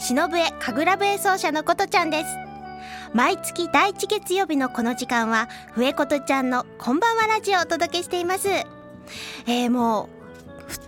忍笛神楽笛奏者のことちゃんです。毎月第一月曜日のこの時間は笛ことちゃんのこんばんはラジオをお届けしています。えー、もう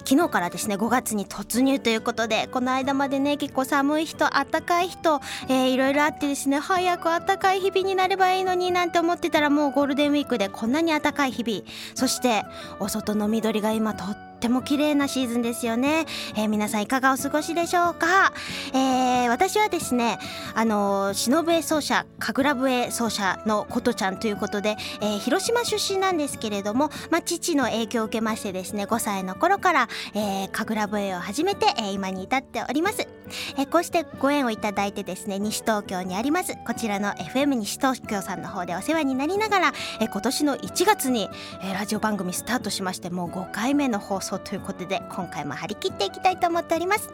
昨日からですね5月に突入ということでこの間までね結構寒い人暖かい人、えー、いろいろあってですね早く暖かい日々になればいいのになんて思ってたらもうゴールデンウィークでこんなに暖かい日々。そしてお外の緑が今とっっても綺麗なシーズンですよね、えー、皆さんいかがお過ごしでしょうか、えー、私はですねあの忍笛奏者神楽笛奏者のことちゃんということで、えー、広島出身なんですけれども、まあ、父の影響を受けましてですね5歳の頃から、えー、神楽笛を始めて、えー、今に至っております、えー、こうしてご縁をいただいてですね西東京にありますこちらの FM 西東京さんの方でお世話になりながら、えー、今年の1月に、えー、ラジオ番組スタートしましてもう5回目の放送ということで今回も張り切っていきたいと思っております、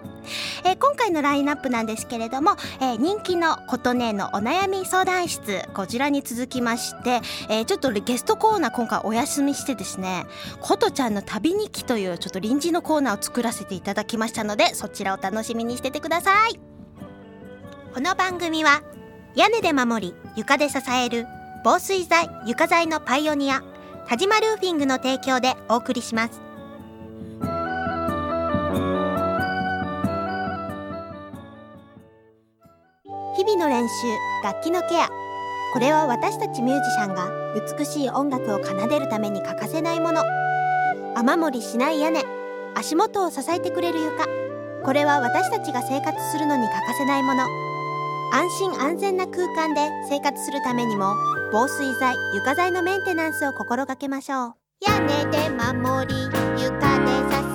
えー、今回のラインナップなんですけれども、えー、人気の琴音のお悩み相談室こちらに続きまして、えー、ちょっとゲストコーナー今回お休みしてですね琴ちゃんの旅日記というちょっと臨時のコーナーを作らせていただきましたのでそちらを楽しみにしててください。この番組は屋根で守り床で支える防水材床材のパイオニア田島ルーフィングの提供でお送りします。々の練習楽器のケア。これは私たちミュージシャンが美しい音楽を奏でるために欠かせないもの。雨漏りしない屋根。足元を支えてくれる床。これは私たちが生活するのに欠かせないもの。安心安全な空間で生活するためにも防水材床材のメンテナンスを心がけましょう。屋根で守り床で支え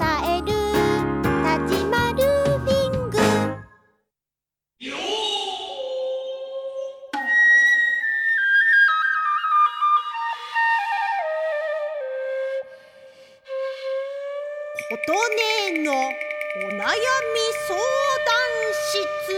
悩み相談室。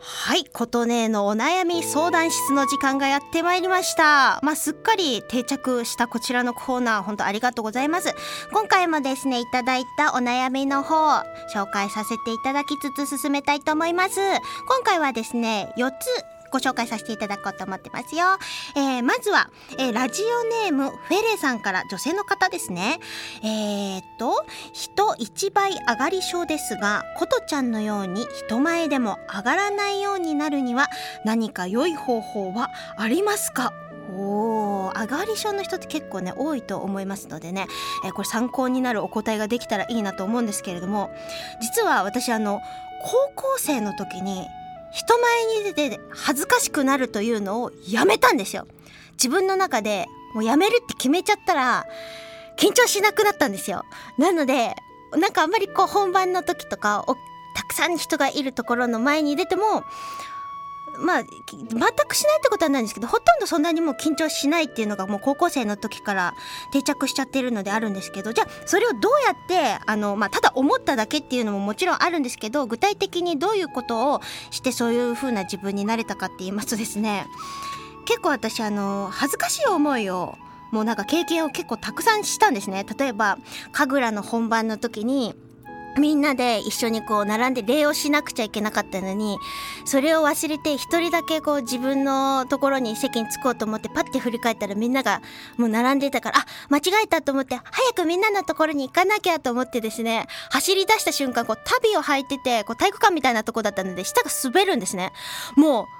はい琴音のお悩み相談室の時間がやってまいりました。まあすっかり定着したこちらのコーナー本当ありがとうございます。今回もですねいただいたお悩みの方紹介させていただきつつ進めたいと思います。今回はですね4つご紹介させていただこうと思ってますよ。えー、まずは、えー、ラジオネームフェレさんから女性の方ですね。えー、っと、人一倍上がり症ですが、ことちゃんのように人前でも上がらないようになるには何か良い方法はありますか？おー上がり症の人って結構ね多いと思いますのでね、えー、これ参考になるお答えができたらいいなと思うんですけれども実は私あの高校生の時に人前に出て恥ずかしくなるというのをやめたんですよ。自分の中でもうやめるって決めちゃったら緊張しなくなったんですよ。なのでなんかあんまりこう本番の時とかたくさん人がいるところの前に出てもまあ全くしないってことはないんですけどほとんどそんなにもう緊張しないっていうのがもう高校生の時から定着しちゃってるのであるんですけどじゃあそれをどうやってあの、まあ、ただ思っただけっていうのももちろんあるんですけど具体的にどういうことをしてそういう風な自分になれたかって言いますとですね結構私あの恥ずかしい思いをもうなんか経験を結構たくさんしたんですね。例えば神楽の本番の時にみんなで一緒にこう並んで礼をしなくちゃいけなかったのにそれを忘れて一人だけこう自分のところに席に着こうと思ってパッて振り返ったらみんながもう並んでたからあ間違えたと思って早くみんなのところに行かなきゃと思ってですね走り出した瞬間こう旅を履いててこう体育館みたいなとこだったので下が滑るんですね。もう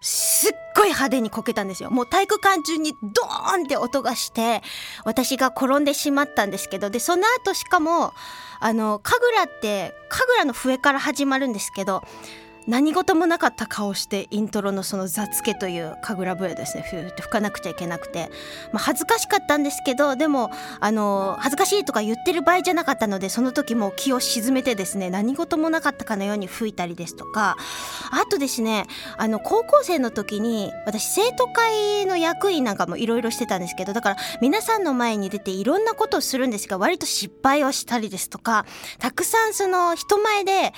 すっごい派手にこけたんですよ。もう体育館中にドーンって音がして、私が転んでしまったんですけど、で、その後しかも、あの、神楽って、神楽の笛から始まるんですけど、何事もなかった顔してイントロのその「雑け」という神楽笛ですね。ふーって吹かなくちゃいけなくて、まあ、恥ずかしかったんですけどでもあの恥ずかしいとか言ってる場合じゃなかったのでその時も気を沈めてですね何事もなかったかのように吹いたりですとか。あとですねあの高校生の時に私生徒会の役員なんかもいろいろしてたんですけどだから皆さんの前に出ていろんなことをするんですが割と失敗をしたりですとかたくさんその人前で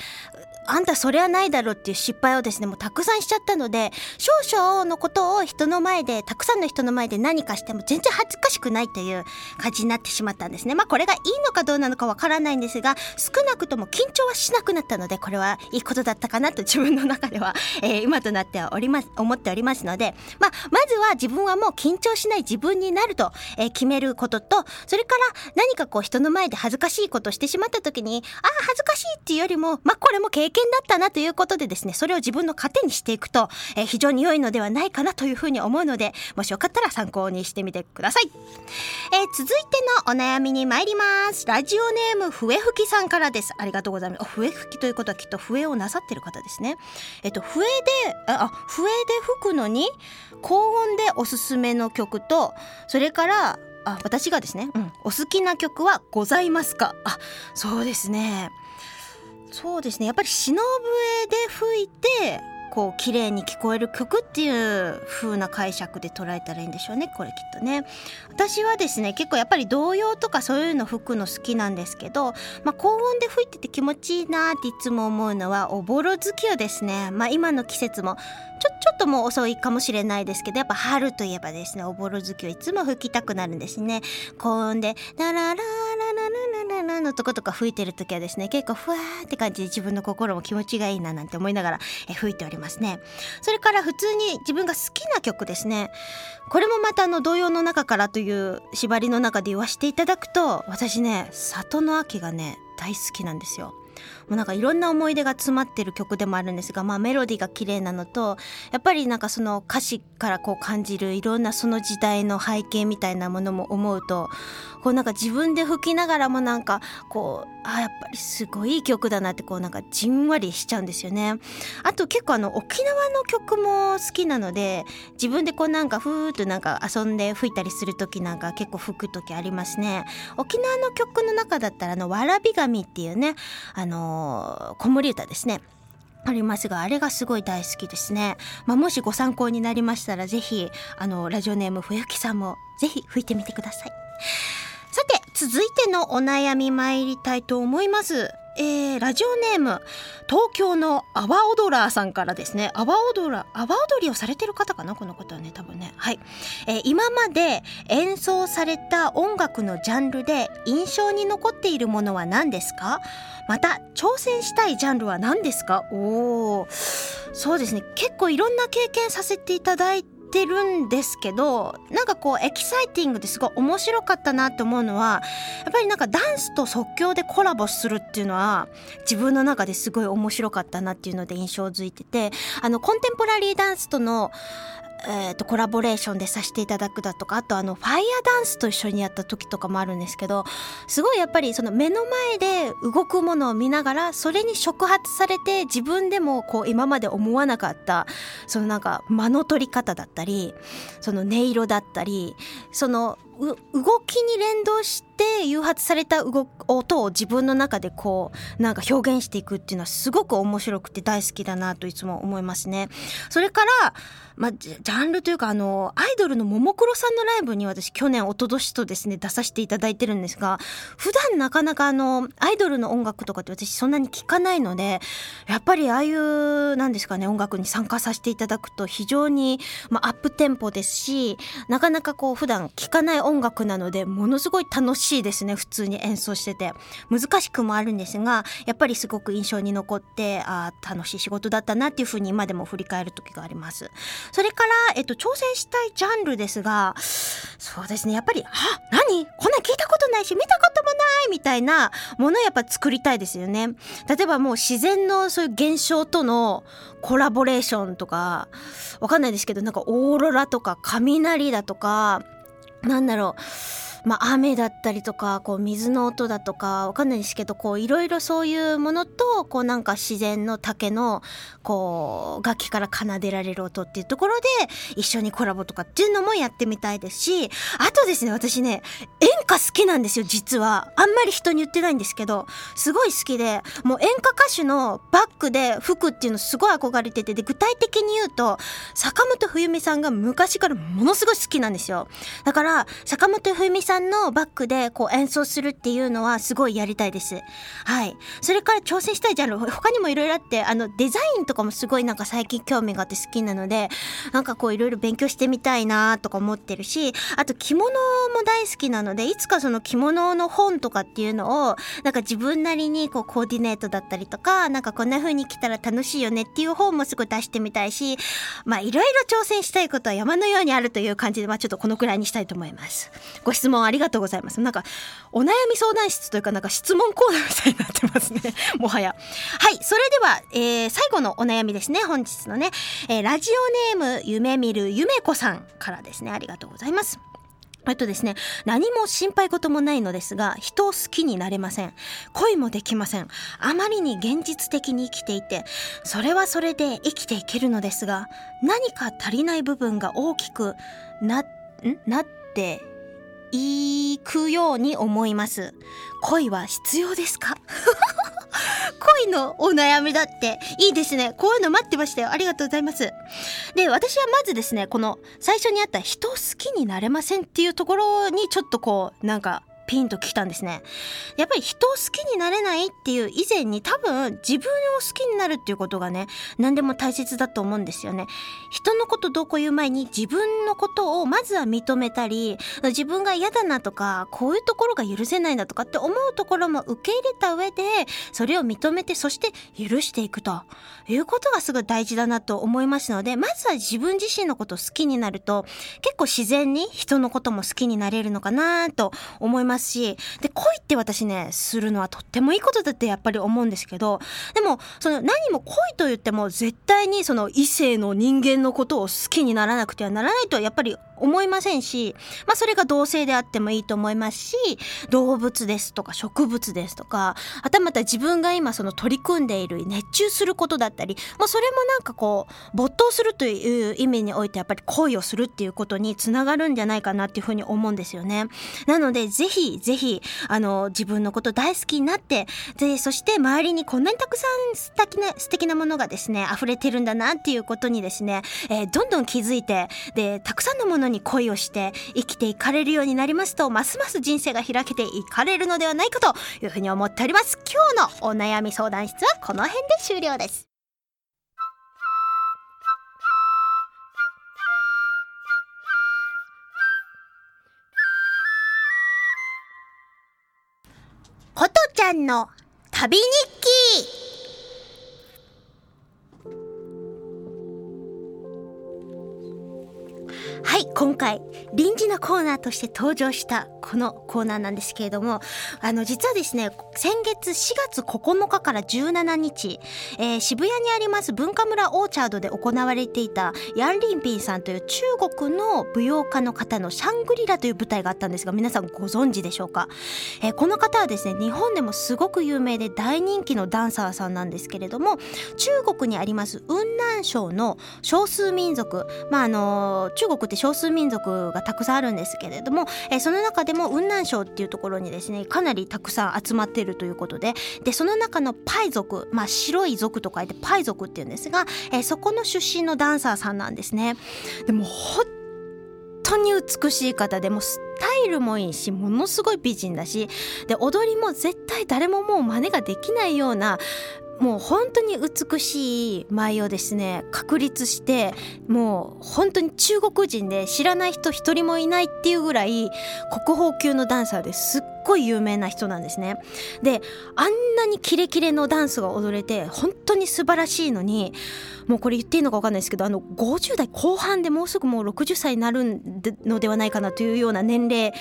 あんたそれはないだろうっていう失敗をですねもうたくさんしちゃったので少々のことを人の前でたくさんの人の前で何かしても全然恥ずかしくないという感じになってしまったんですね。まあこれがいいのかどうなのかわからないんですが少なくとも緊張はしなくなったのでこれはいいことだったかなと自分の中では、えー、今となってはおります思っておりますので、まあ、まずは自分はもう緊張しない自分になると、えー、決めることとそれから何かこう人の前で恥ずかしいことをしてしまった時にああ恥ずかしいっていうよりもまあこれも経験だったなということでですねそれを自分の糧にしていくと、えー、非常に良いのではないかなというふうに思うのでもしよかったら参考にしてみてください、えー、続いてのお悩みに参ります。ラジオネーム笛吹きさんからです。ありがとうございます。笛吹きということはきっと笛をなさってる方ですね。えっと笛であ笛で吹くのに高音でおすすめの曲とそれからあ私がですね、うん、お好きな曲はございますか？あそうですね。そうですね。やっぱり篠笛で吹いてこう綺麗に聞こえる曲っていう風な解釈で捉えたらいいんでしょうね。これきっとね。私はですね結構やっぱり童謡とかそういうの吹くの好きなんですけど、まあ、高音で吹いてて気持ちいいなっていつも思うのはおぼろ月夜ですねまあ今の季節もちょちょっともう遅いかもしれないですけどやっぱ春といえばですねおぼろ月をいつも吹きたくなるんですね。高音で「ララララララララ」のとことか吹いてる時はですね結構ふわーって感じで自分の心も気持ちがいいななんて思いながらえ吹いておりますね。それから普通に自分が好きな曲ですね。これもまたあの童謡の中からという縛りの中で言わせていただくと私ね里の秋がね大好きなんですよ。うなんかいろんな思い出が詰まってる曲でもあるんですが、まあ、メロディーが綺麗なのとやっぱりなんかその歌詞からこう感じるいろんなその時代の背景みたいなものも思うとこうなんか自分で吹きながらもなんかこうあやっぱりすごいいい曲だなってこうなんかじんわりしちゃうんですよね。あと結構あの沖縄の曲も好きなので自分でこうなんかふーっとなんか遊んで吹いたりする時なんか結構吹く時ありますね。沖縄の曲の中だったらあのわらび紙っていうねあの子守歌ですね。ありますがあれがすごい大好きですね、まあ、もしご参考になりましたらぜひあのラジオネーム冬木さんもぜひ吹いてみてくださいさて続いてのお悩み参りたいと思います。えー、ラジオネーム東京の阿波踊ラーさんからですね。阿波踊ら阿波踊りをされてる方かな？この方はね多分ね。はい、えー、今まで演奏された音楽のジャンルで印象に残っているものは何ですか？また挑戦したいジャンルは何ですか？おおそうですね。結構いろんな経験させていただいててるんですけどなんかこうエキサイティングですごい面白かったなって思うのはやっぱりなんかダンスと即興でコラボするっていうのは自分の中ですごい面白かったなっていうので印象づいててあのコンテンポラリーダンスとのえーと、コラボレーションでさせていただくだとかあとあのファイヤーダンスと一緒にやった時とかもあるんですけどすごいやっぱりその目の前で動くものを見ながらそれに触発されて自分でもこう今まで思わなかったそのなんか間の取り方だったりその音色だったりその動きに連動して誘発された動音を自分の中でこうなんか表現していくっていうのはすごく面白くて大好きだなといつも思いますね。それからまあ、ジャンルというかあのアイドルのももクロさんのライブに私去年一昨年とですね出させていただいてるんですが普段なかなかあのアイドルの音楽とかって私そんなに聞かないのでやっぱりああいうなんですかね音楽に参加させていただくと非常に、まあ、アップテンポですしなかなかこう普段聞かない音楽なのでものすごい楽しいですね普通に演奏してて難しくもあるんですがやっぱりすごく印象に残ってあ楽しい仕事だったなっていうふうに今でも振り返る時があります。それから、えっと、挑戦したいジャンルですが、そうですね、やっぱり、あ、何？こんなん聞いたことないし、見たこともないみたいなものをやっぱ作りたいですよね。例えばもう自然のそういう現象とのコラボレーションとか、わかんないですけど、なんかオーロラとか雷だとか、なんだろう、まあ、雨だったりとかこう水の音だとかわかんないですけどこういろいろそういうものとこうなんか自然の竹のこう楽器から奏でられる音っていうところで一緒にコラボとかっていうのもやってみたいですしあとですね私ね演歌好きなんですよ実は。あんまり人に言ってないんですけどすごい好きでもう演歌歌手のバックで服っていうのすごい憧れててで具体的に言うと坂本冬美さんが昔からものすごい好きなんですよ。だから坂本冬美さんのバックでこう演奏するっていうのはすごいやりたいです。はい。それから挑戦したいジャンル他にもいろいろあってあのデザインとかもすごいなんか最近興味があって好きなのでなんかこういろいろ勉強してみたいなとか思ってるしあと着物も大好きなのでいつかその着物の本とかっていうのをなんか自分なりにこうコーディネートだったりとかなんかこんな風に着たら楽しいよねっていう本もすごい出してみたいしまあいろいろ挑戦したいことは山のようにあるという感じでまあちょっとこのくらいにしたいと思います。ご質問ありがとうございます。なんかお悩み相談室というかなんか質問コーナーみたいになってますね。もはや。はいそれでは、えー、最後のお悩みですね。本日のね、えー、ラジオネーム夢見るゆめこさんからですね。ありがとうございます。えっとですね、何も心配事もないのですが、人を好きになれません。恋もできません。あまりに現実的に生きていて、それはそれで生きていけるのですが、何か足りない部分が大きくな、ん？なっていくように思います。恋は必要ですか？恋のお悩みだっていいですね。こういうの待ってましたよ。ありがとうございます。で、私はまずですね、この最初にあった人好きになれませんっていうところにちょっとこう、なんかピンときたんですね。やっぱり人を好きになれないっていう以前に多分自分を好きになるっていうことがね何でも大切だと思うんですよね。人のことどうこう言う前に自分のことをまずは認めたり自分が嫌だなとかこういうところが許せないんだとかって思うところも受け入れた上でそれを認めてそして許していくということがすごい大事だなと思いますのでまずは自分自身のことを好きになると結構自然に人のことも好きになれるのかなと思いますますしで恋って私ねするのはとってもいいことだってやっぱり思うんですけどでもその何も恋と言っても絶対にその異性の人間のことを好きにならなくてはならないとはやっぱり思いませんし、まあ、それが同性であってもいいと思いますし動物ですとか植物ですとかはたまた自分が今その取り組んでいる熱中することだったり、まあ、それもなんかこう没頭するという意味においてやっぱり恋をするっていうことにつながるんじゃないかなっていうふうに思うんですよね。なのでぜひぜひあの自分のこと大好きになってでそして周りにこんなにたくさん素敵な素敵なものがですね溢れてるんだなっていうことにですね、えー、どんどん気づいてでたくさんのものに恋をして生きていかれるようになりますとますます人生が開けていかれるのではないかというふうに思っております。今日のお悩み相談室はこの辺で終了です。ことちゃんの旅日記。い今回臨時のコーナーとして登場したこのコーナーなんですけれどもあの実はですね先月4月9日から17日、えー、渋谷にあります文化村オーチャードで行われていたヤン・リンピンさんという中国の舞踊家の方のシャングリラという舞台があったんですが皆さんご存知でしょうか、えー、この方はですね日本でもすごく有名で大人気のダンサーさんなんですけれども中国にあります雲南省の少数民族まああの中国って少少数民族がたくさんあるんですけれども、えー、その中でも雲南省っていうところにですねかなりたくさん集まっているということででその中のパイ族、まあ、白い族と書いてパイ族っていうんですが、えー、そこの出身のダンサーさんなんですね。でも本当に美しい方でもスタイルもいいしものすごい美人だしで踊りも絶対誰ももう真似ができないようなもう本当に美しい舞をですね確立してもう本当に中国人で知らない人一人もいないっていうぐらい国宝級のダンサーですっごい有名な人なんですね。であんなにキレキレのダンスが踊れて本当に素晴らしいのにもうこれ言っていいのか分かんないですけどあの50代後半でもうすぐもう60歳になるのではないかなというような年齢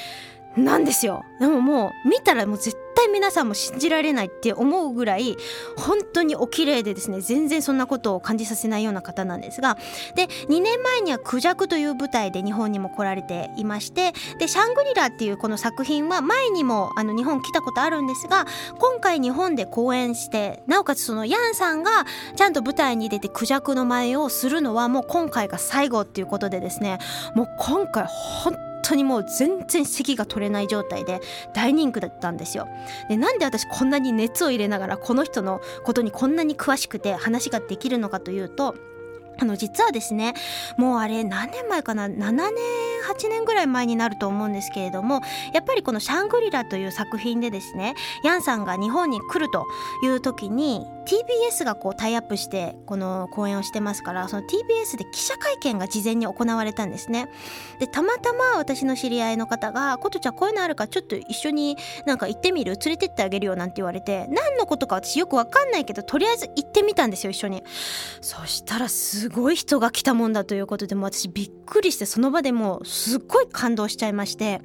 なんですよ。でももう見たらもう絶対皆さんも信じられないって思うぐらい本当にお綺麗でですね全然そんなことを感じさせないような方なんですが。で2年前には「クジャク」という舞台で日本にも来られていましてで「シャングリラ」っていうこの作品は前にもあの日本来たことあるんですが今回日本で公演してなおかつそのヤンさんがちゃんと舞台に出てクジャクの前をするのはもう今回が最後っていうことでですねもう今回本当当にもう全然咳が取れない状態で大人気だったんですよ。でなんで私こんなに熱を入れながらこの人のことにこんなに詳しくて話ができるのかというとあの実はですねもうあれ何年前かな7年8年ぐらい前になると思うんですけれどもやっぱりこの「シャングリラ」という作品でですねヤンさんが日本に来るという時に TBS がこうタイアップしてこの公演をしてますからその TBS で記者会見が事前に行われたんですね。でたまたま私の知り合いの方が「ことちゃんこういうのあるからちょっと一緒になんか行ってみる？連れてってあげるよ」なんて言われて何のことか私よく分かんないけどとりあえず行ってみたんですよ一緒に。そしたらすごい人が来たもんだということでも私びっくりしてその場でもうすっごい感動しちゃいまして。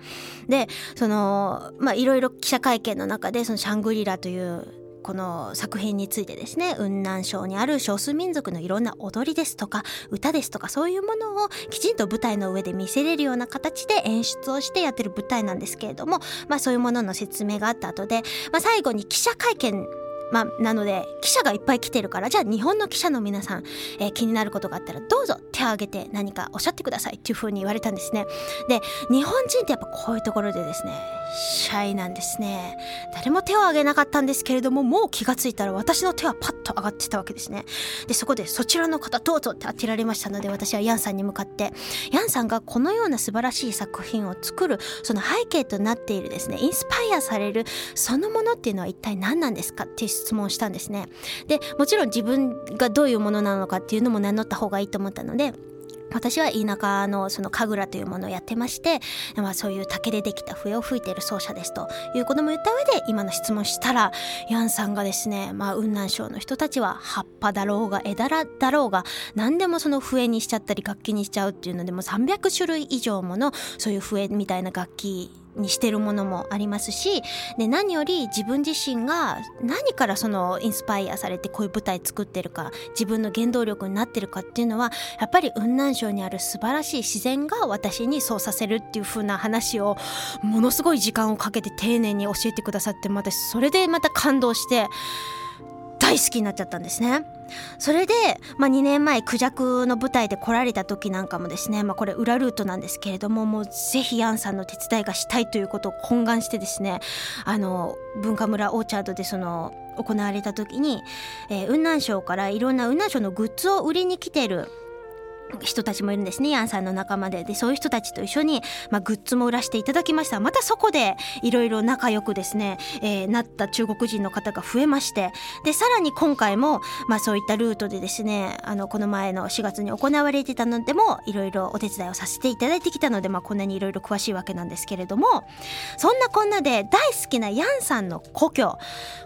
でそのまあいろいろ記者会見の中でそのシャングリラというこの作品についてですね雲南省にある少数民族のいろんな踊りですとか歌ですとかそういうものをきちんと舞台の上で見せれるような形で演出をしてやってる舞台なんですけれども、まあ、そういうものの説明があった後で、まあ、最後に記者会見まあ、なので記者がいっぱい来てるからじゃあ日本の記者の皆さん、えー、気になることがあったらどうぞ手を挙げて何かおっしゃってくださいっていうふうに言われたんですね。で日本人ってやっぱこういうところでですねシャイなんですね。誰も手を挙げなかったんですけれどももう気がついたら私の手はパッと上がってたわけですね。でそこでそちらの方どうぞって当てられましたので私はヤンさんに向かってヤンさんがこのような素晴らしい作品を作るその背景となっているですねインスパイアされるそのものっていうのは一体何なんですかっていう質問したんですね。でもちろん自分がどういうものなのかっていうのも名乗った方がいいと思ったので私は田舎のその神楽というものをやってまして、まあ、そういう竹でできた笛を吹いている奏者ですと。いうことも言った上で今の質問したらヤンさんがですね、まあ、雲南省の人たちは葉っぱだろうが枝だろうが何でもその笛にしちゃったり楽器にしちゃうっていうのでもう300種類以上ものそういう笛みたいな楽器にしてるものもありますしで何より自分自身が何からそのインスパイアされてこういう舞台作ってるか自分の原動力になってるかっていうのはやっぱり雲南省にある素晴らしい自然が私にそうさせるっていう風な話をものすごい時間をかけて丁寧に教えてくださって私それでまた感動して大好きになっちゃったんですね。それで、まあ、2年前クジャクの舞台で来られた時なんかもですね、まあ、これ裏ルートなんですけれどももうぜひヤンさんの手伝いがしたいということを懇願してですねあの文化村オーチャードでその行われた時に、えー、雲南省からいろんな雲南省のグッズを売りに来てる人たちもいるんですねヤンさんの仲間で。でそういう人たちと一緒に、まあ、グッズも売らせていただきました。またそこでいろいろ仲良くですね、えー、なった中国人の方が増えまして。でさらに今回も、まあ、そういったルートでですねあのこの前の4月に行われてたのでもいろいろお手伝いをさせていただいてきたので、まあ、こんなにいろいろ詳しいわけなんですけれどもそんなこんなで大好きなヤンさんの故郷。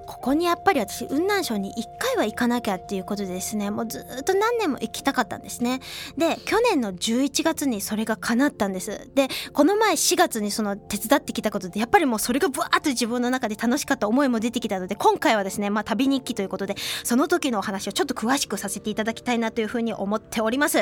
ここにやっぱり私雲南省に1回は行かなきゃっていうことでですねもうずっと何年も行きたかったんですね。で去年の11月にそれが叶ったんです。でこの前4月にその手伝ってきたことでやっぱりもうそれがブワーッと自分の中で楽しかった思いも出てきたので今回はですねまあ旅日記ということでその時のお話をちょっと詳しくさせていただきたいなというふうに思っております。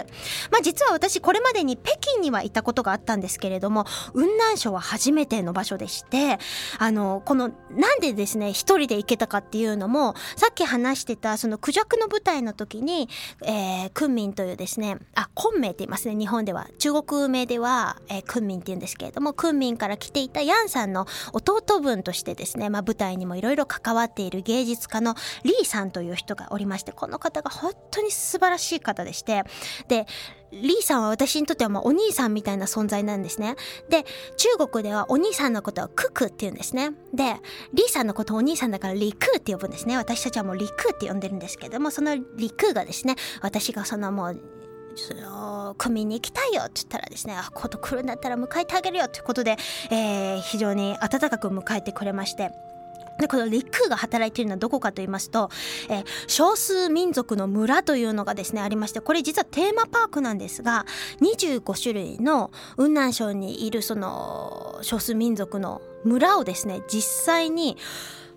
まあ実は私これまでに北京には行ったことがあったんですけれども雲南省は初めての場所でしてあのこのなんでですね一人で行けたかっていうのもさっき話してたそのクジャクの舞台の時に、えー、クンミンというですねあ昆明って言いますね日本では中国名では、えー、って言うんですけれどもクンミンから来ていたヤンさんの弟分としてですね、まあ、舞台にもいろいろ関わっている芸術家のリーさんという人がおりましてこの方が本当に素晴らしい方でしてでリーさんは私にとってはまあお兄さんみたいな存在なんですね。で、中国ではお兄さんのことをククって言うんですね。で、リーさんのことをお兄さんだからリクって呼ぶんですね。私たちはもうリクって呼んでるんですけども、そのリクがですね、私がそのもうその組に行きたいよって言ったらですねあこと来るんだったら迎えてあげるよということで、えー、非常に温かく迎えてくれましてでこのリクが働いているのはどこかと言いますと、えー、少数民族の村というのがですねありましてこれ実はテーマパークなんですが25種類の雲南省にいるその少数民族の村をですね実際に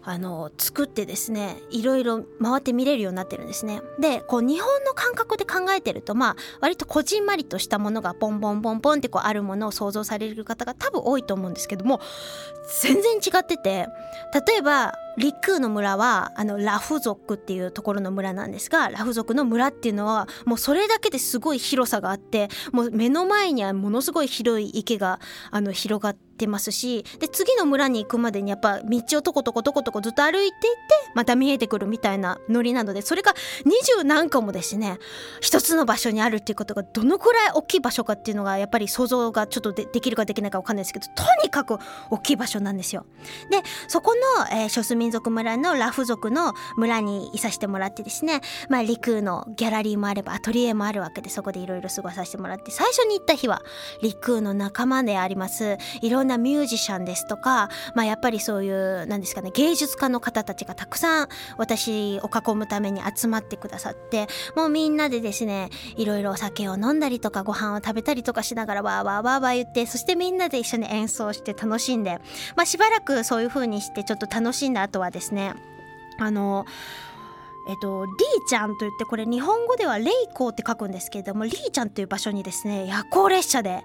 あの作ってですねいろいろ回って見れるようになってるんですね。でこう日本の感覚で考えてるとまあ割とこじんまりとしたものがポンポンポンポンってこうあるものを想像される方が多分多いと思うんですけども全然違ってて例えばリクの村はあのラフ族っていうところの村なんですがラフ族の村っていうのはもうそれだけですごい広さがあってもう目の前にはものすごい広い池があの広がってますしで次の村に行くまでにやっぱ道をとことことことこずっと歩いていってまた見えてくるみたいなノリなのでそれが二十何個もですね一つの場所にあるっていうことがどのくらい大きい場所かっていうのがやっぱり想像がちょっとできるかできないか分かんないですけどとにかく大きい場所なんですよ。でそこの、えー、少数族村のラフ族の村にいさせてもらってですね。まあ陸のギャラリーもあればアトリエもあるわけでそこでいろいろ過ごさせてもらって最初に行った日は陸の仲間でありますいろんなミュージシャンですとか、まあ、やっぱりそういうなんですかね芸術家の方たちがたくさん私を囲むために集まってくださってもうみんなでですねいろいろお酒を飲んだりとかご飯を食べたりとかしながらわーわーわーわー言ってそしてみんなで一緒に演奏して楽しんで、まあ、しばらくそういう風にしてちょっと楽しんだ後はですねあのえっと、リーちゃんといってこれ日本語ではレイコーって書くんですけれどもリーちゃんという場所にですね夜行列車で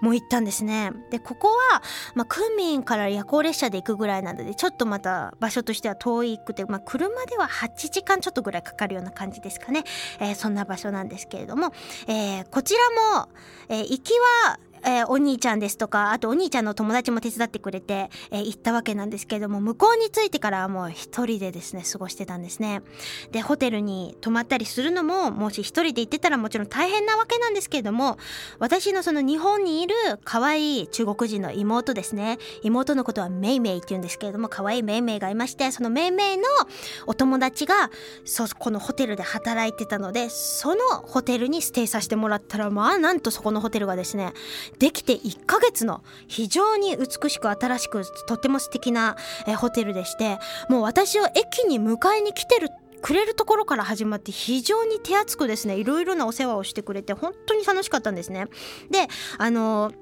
もう行ったんですね。でここは、まあ、クンミンから夜行列車で行くぐらいなのでちょっとまた場所としては遠いくて、まあ、車では8時間ちょっとぐらいかかるような感じですかね、えー、そんな場所なんですけれども、えー、こちらも、えー、行きはえー、お兄ちゃんですとか、あとお兄ちゃんの友達も手伝ってくれて、えー、行ったわけなんですけれども、向こうに着いてからはもう一人でですね、過ごしてたんですね。で、ホテルに泊まったりするのも、もし一人で行ってたらもちろん大変なわけなんですけれども、私のその日本にいる可愛い中国人の妹ですね。妹のことはメイメイって言うんですけれども、可愛いメイメイがいまして、そのメイメイのお友達が、そ、このホテルで働いてたので、そのホテルにステイさせてもらったら、まあなんとそこのホテルがですね、できて1ヶ月の非常に美しく新しくとても素敵な、えホテルでしてもう私を駅に迎えに来てるくれるところから始まって非常に手厚くですねいろいろなお世話をしてくれて本当に楽しかったんですね。であの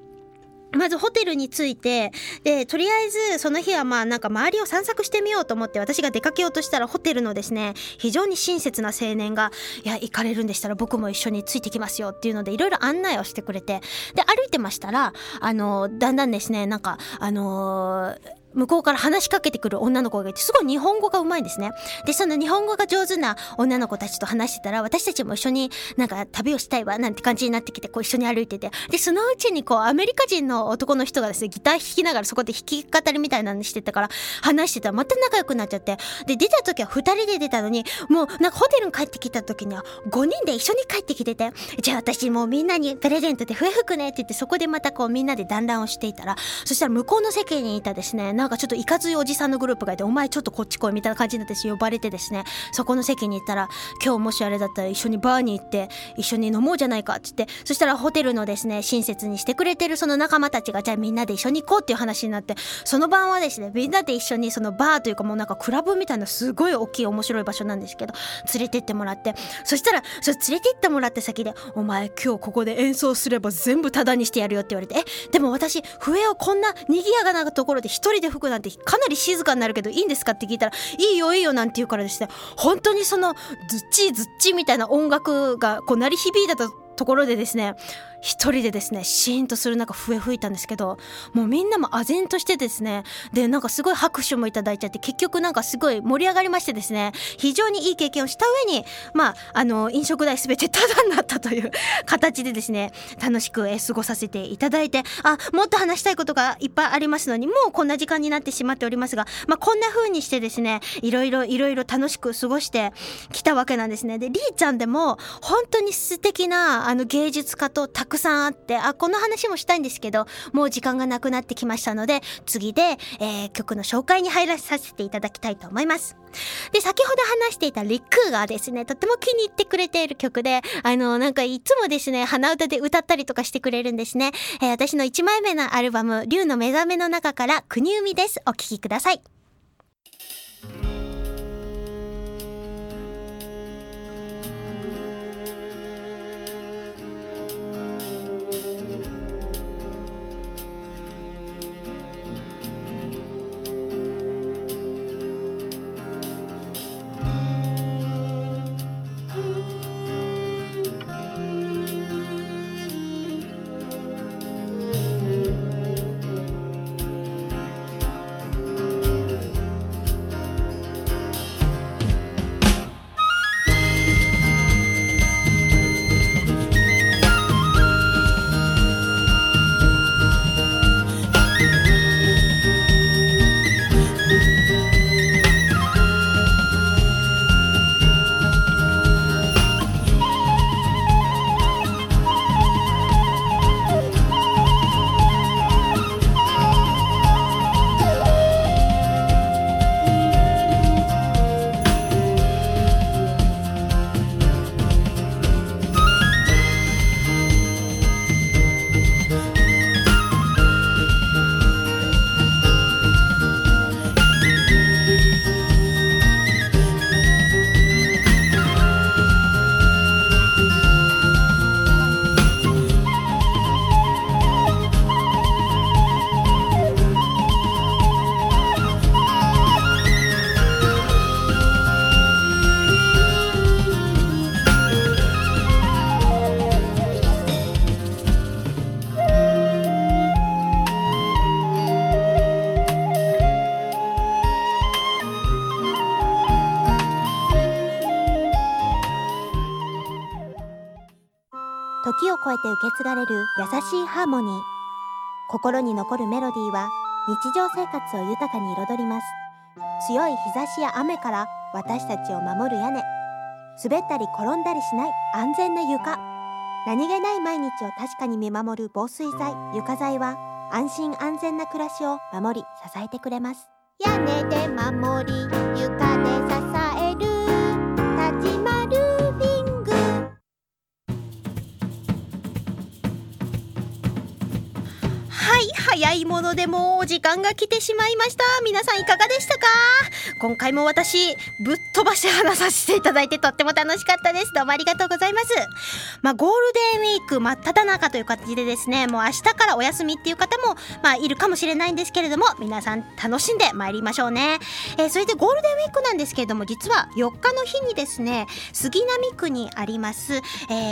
まずホテルについて、で、とりあえずその日はまあなんか周りを散策してみようと思って私が出かけようとしたらホテルのですね、非常に親切な青年が、いや、行かれるんでしたら僕も一緒についてきますよっていうのでいろいろ案内をしてくれて、で、歩いてましたら、あの、だんだんですね、なんか、あのー向こうから話しかけてくる女の子がいて、すごい日本語がうまいんですね。で、その日本語が上手な女の子たちと話してたら、私たちも一緒になんか旅をしたいわ、なんて感じになってきて、こう一緒に歩いてて。で、そのうちにこう、アメリカ人の男の人がですね、ギター弾きながらそこで弾き語りみたいなのしてたから、話してたらまた仲良くなっちゃって。で、出た時は二人で出たのに、もうなんかホテルに帰ってきた時には5人で一緒に帰ってきてて、じゃあ私もうみんなにプレゼントで笛吹くねって言って、そこでまたこうみんなで団らんをしていたら、そしたら向こうの席にいたですね、なんかちょっといかついおじさんのグループがいて、お前ちょっとこっち来いみたいな感じになって呼ばれてですね、そこの席に行ったら、今日もしあれだったら一緒にバーに行って、一緒に飲もうじゃないかっつって、そしたらホテルのですね、親切にしてくれてるその仲間たちが、じゃあみんなで一緒に行こうっていう話になって、その晩はですね、みんなで一緒にそのバーというかもうなんかクラブみたいなすごい大きい面白い場所なんですけど、連れてってもらって、そしたら、それ連れてってもらった先で、お前今日ここで演奏すれば全部タダにしてやるよって言われて、え、でも私、笛をこんな賑やかなところで一人で吹くなんてかなり静かになるけどいいんですかって聞いたら、いいよいいよなんて言うからですね、本当にその、ズッチーズッチーみたいな音楽がこう鳴り響いたところでですね、一人でですねシーンとする中笛吹いたんですけどもうみんなも唖然としてですねでなんかすごい拍手もいただいちゃって結局なんかすごい盛り上がりましてですね非常にいい経験をした上にまああの飲食代全てタダになったという 形でですね楽しく過ごさせていただいてあもっと話したいことがいっぱいありますのにもうこんな時間になってしまっておりますが、まあ、こんな風にしてですねいろいろいろいろ楽しく過ごしてきたわけなんですね。でりーちゃんでも本当に素敵なあの芸術家とたくくさんあって、あ、この話もしたいんですけど、もう時間がなくなってきましたので、次で、えー、曲の紹介に入らさせていただきたいと思います。で、先ほど話していたリックがですね、とっても気に入ってくれている曲で、あの、なんかいつもですね、鼻歌で歌ったりとかしてくれるんですね。えー、私の1枚目のアルバム、竜の目覚めの中から、国海です。お聴きください。て受け継がれる優しいハーモニー。心に残るメロディーは日常生活を豊かに彩ります。強い日差しや雨から私たちを守る屋根。滑ったり転んだりしない安全な床。何気ない毎日を確かに見守る防水剤床材は安心安全な暮らしを守り支えてくれます。屋根で守り床早いものでもう時間が来てしまいました。皆さんいかがでしたか？今回も私ぶっ飛ばして話させていただいてとっても楽しかったです。どうもありがとうございます。まあゴールデンウィーク真っ只中という形でですねもう明日からお休みっていう方もまあいるかもしれないんですけれども皆さん楽しんで参りましょうね、えーそれでゴールデンウィークなんですけれども実は4日の日にですね杉並区にあります、え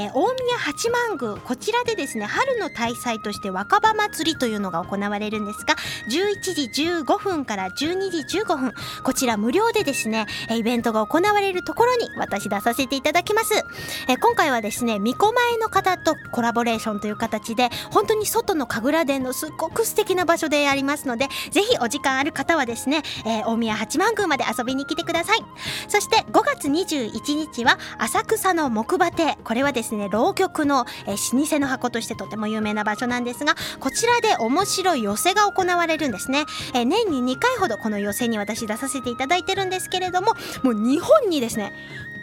ー大宮八幡宮。こちらでですね春の大祭として若葉祭りというのが行われるんですが11時15分から12時15分こちら無料でですねえーイベントが行われるところに私出させていただきます、えー今回はですね巫女前の方とコラボレーションという形で本当に外の神楽殿のすっごく素敵な場所でやりますのでぜひお時間ある方はですね、えー大宮八幡宮まで遊びに来てください。そして5月21日は浅草の木馬亭これはですね浪曲の、えー老舗の箱としてとても有名な場所なんですがこちらで面白い寄せが行われるんですね、えー年に2回ほどこの寄せに私出させていただいてるんですけれどももう日本にですね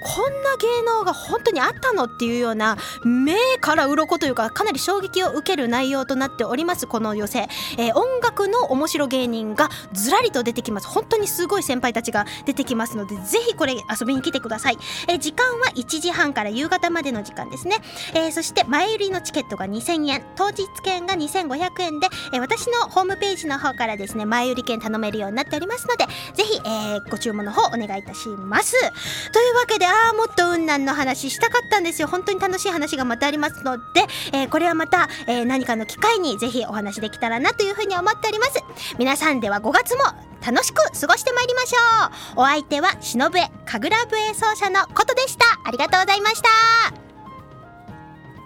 こんな芸能が本当にあったのっていうような目から鱗というかかなり衝撃を受ける内容となっておりますこの寄せ、えー音楽の面白芸人がずらりと出てきます。本当にすごい先輩たちが出てきますのでぜひこれ遊びに来てください、えー時間は1時半から夕方までの時間ですね、えーそして前売りのチケットが2000円。当日券が2500円で、えー私のホームページの方からですね前売り券頼めるようになっておりますのでぜひ、えーご注文の方お願いいたします。というわけでああもっと雲南の話したかったんですよ。本当に楽しい話がまたありますので、えーこれはまた、えー何かの機会にぜひお話できたらなというふうに思っております。皆さんでは5月も楽しく過ごしてまいりましょう。お相手は忍笛神楽笛奏者のことでした。ありがとうございました。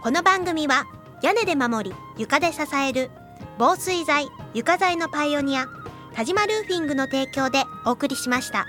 この番組は屋根で守り床で支える防水材床材のパイオニア田島ルーフィングの提供でお送りしました。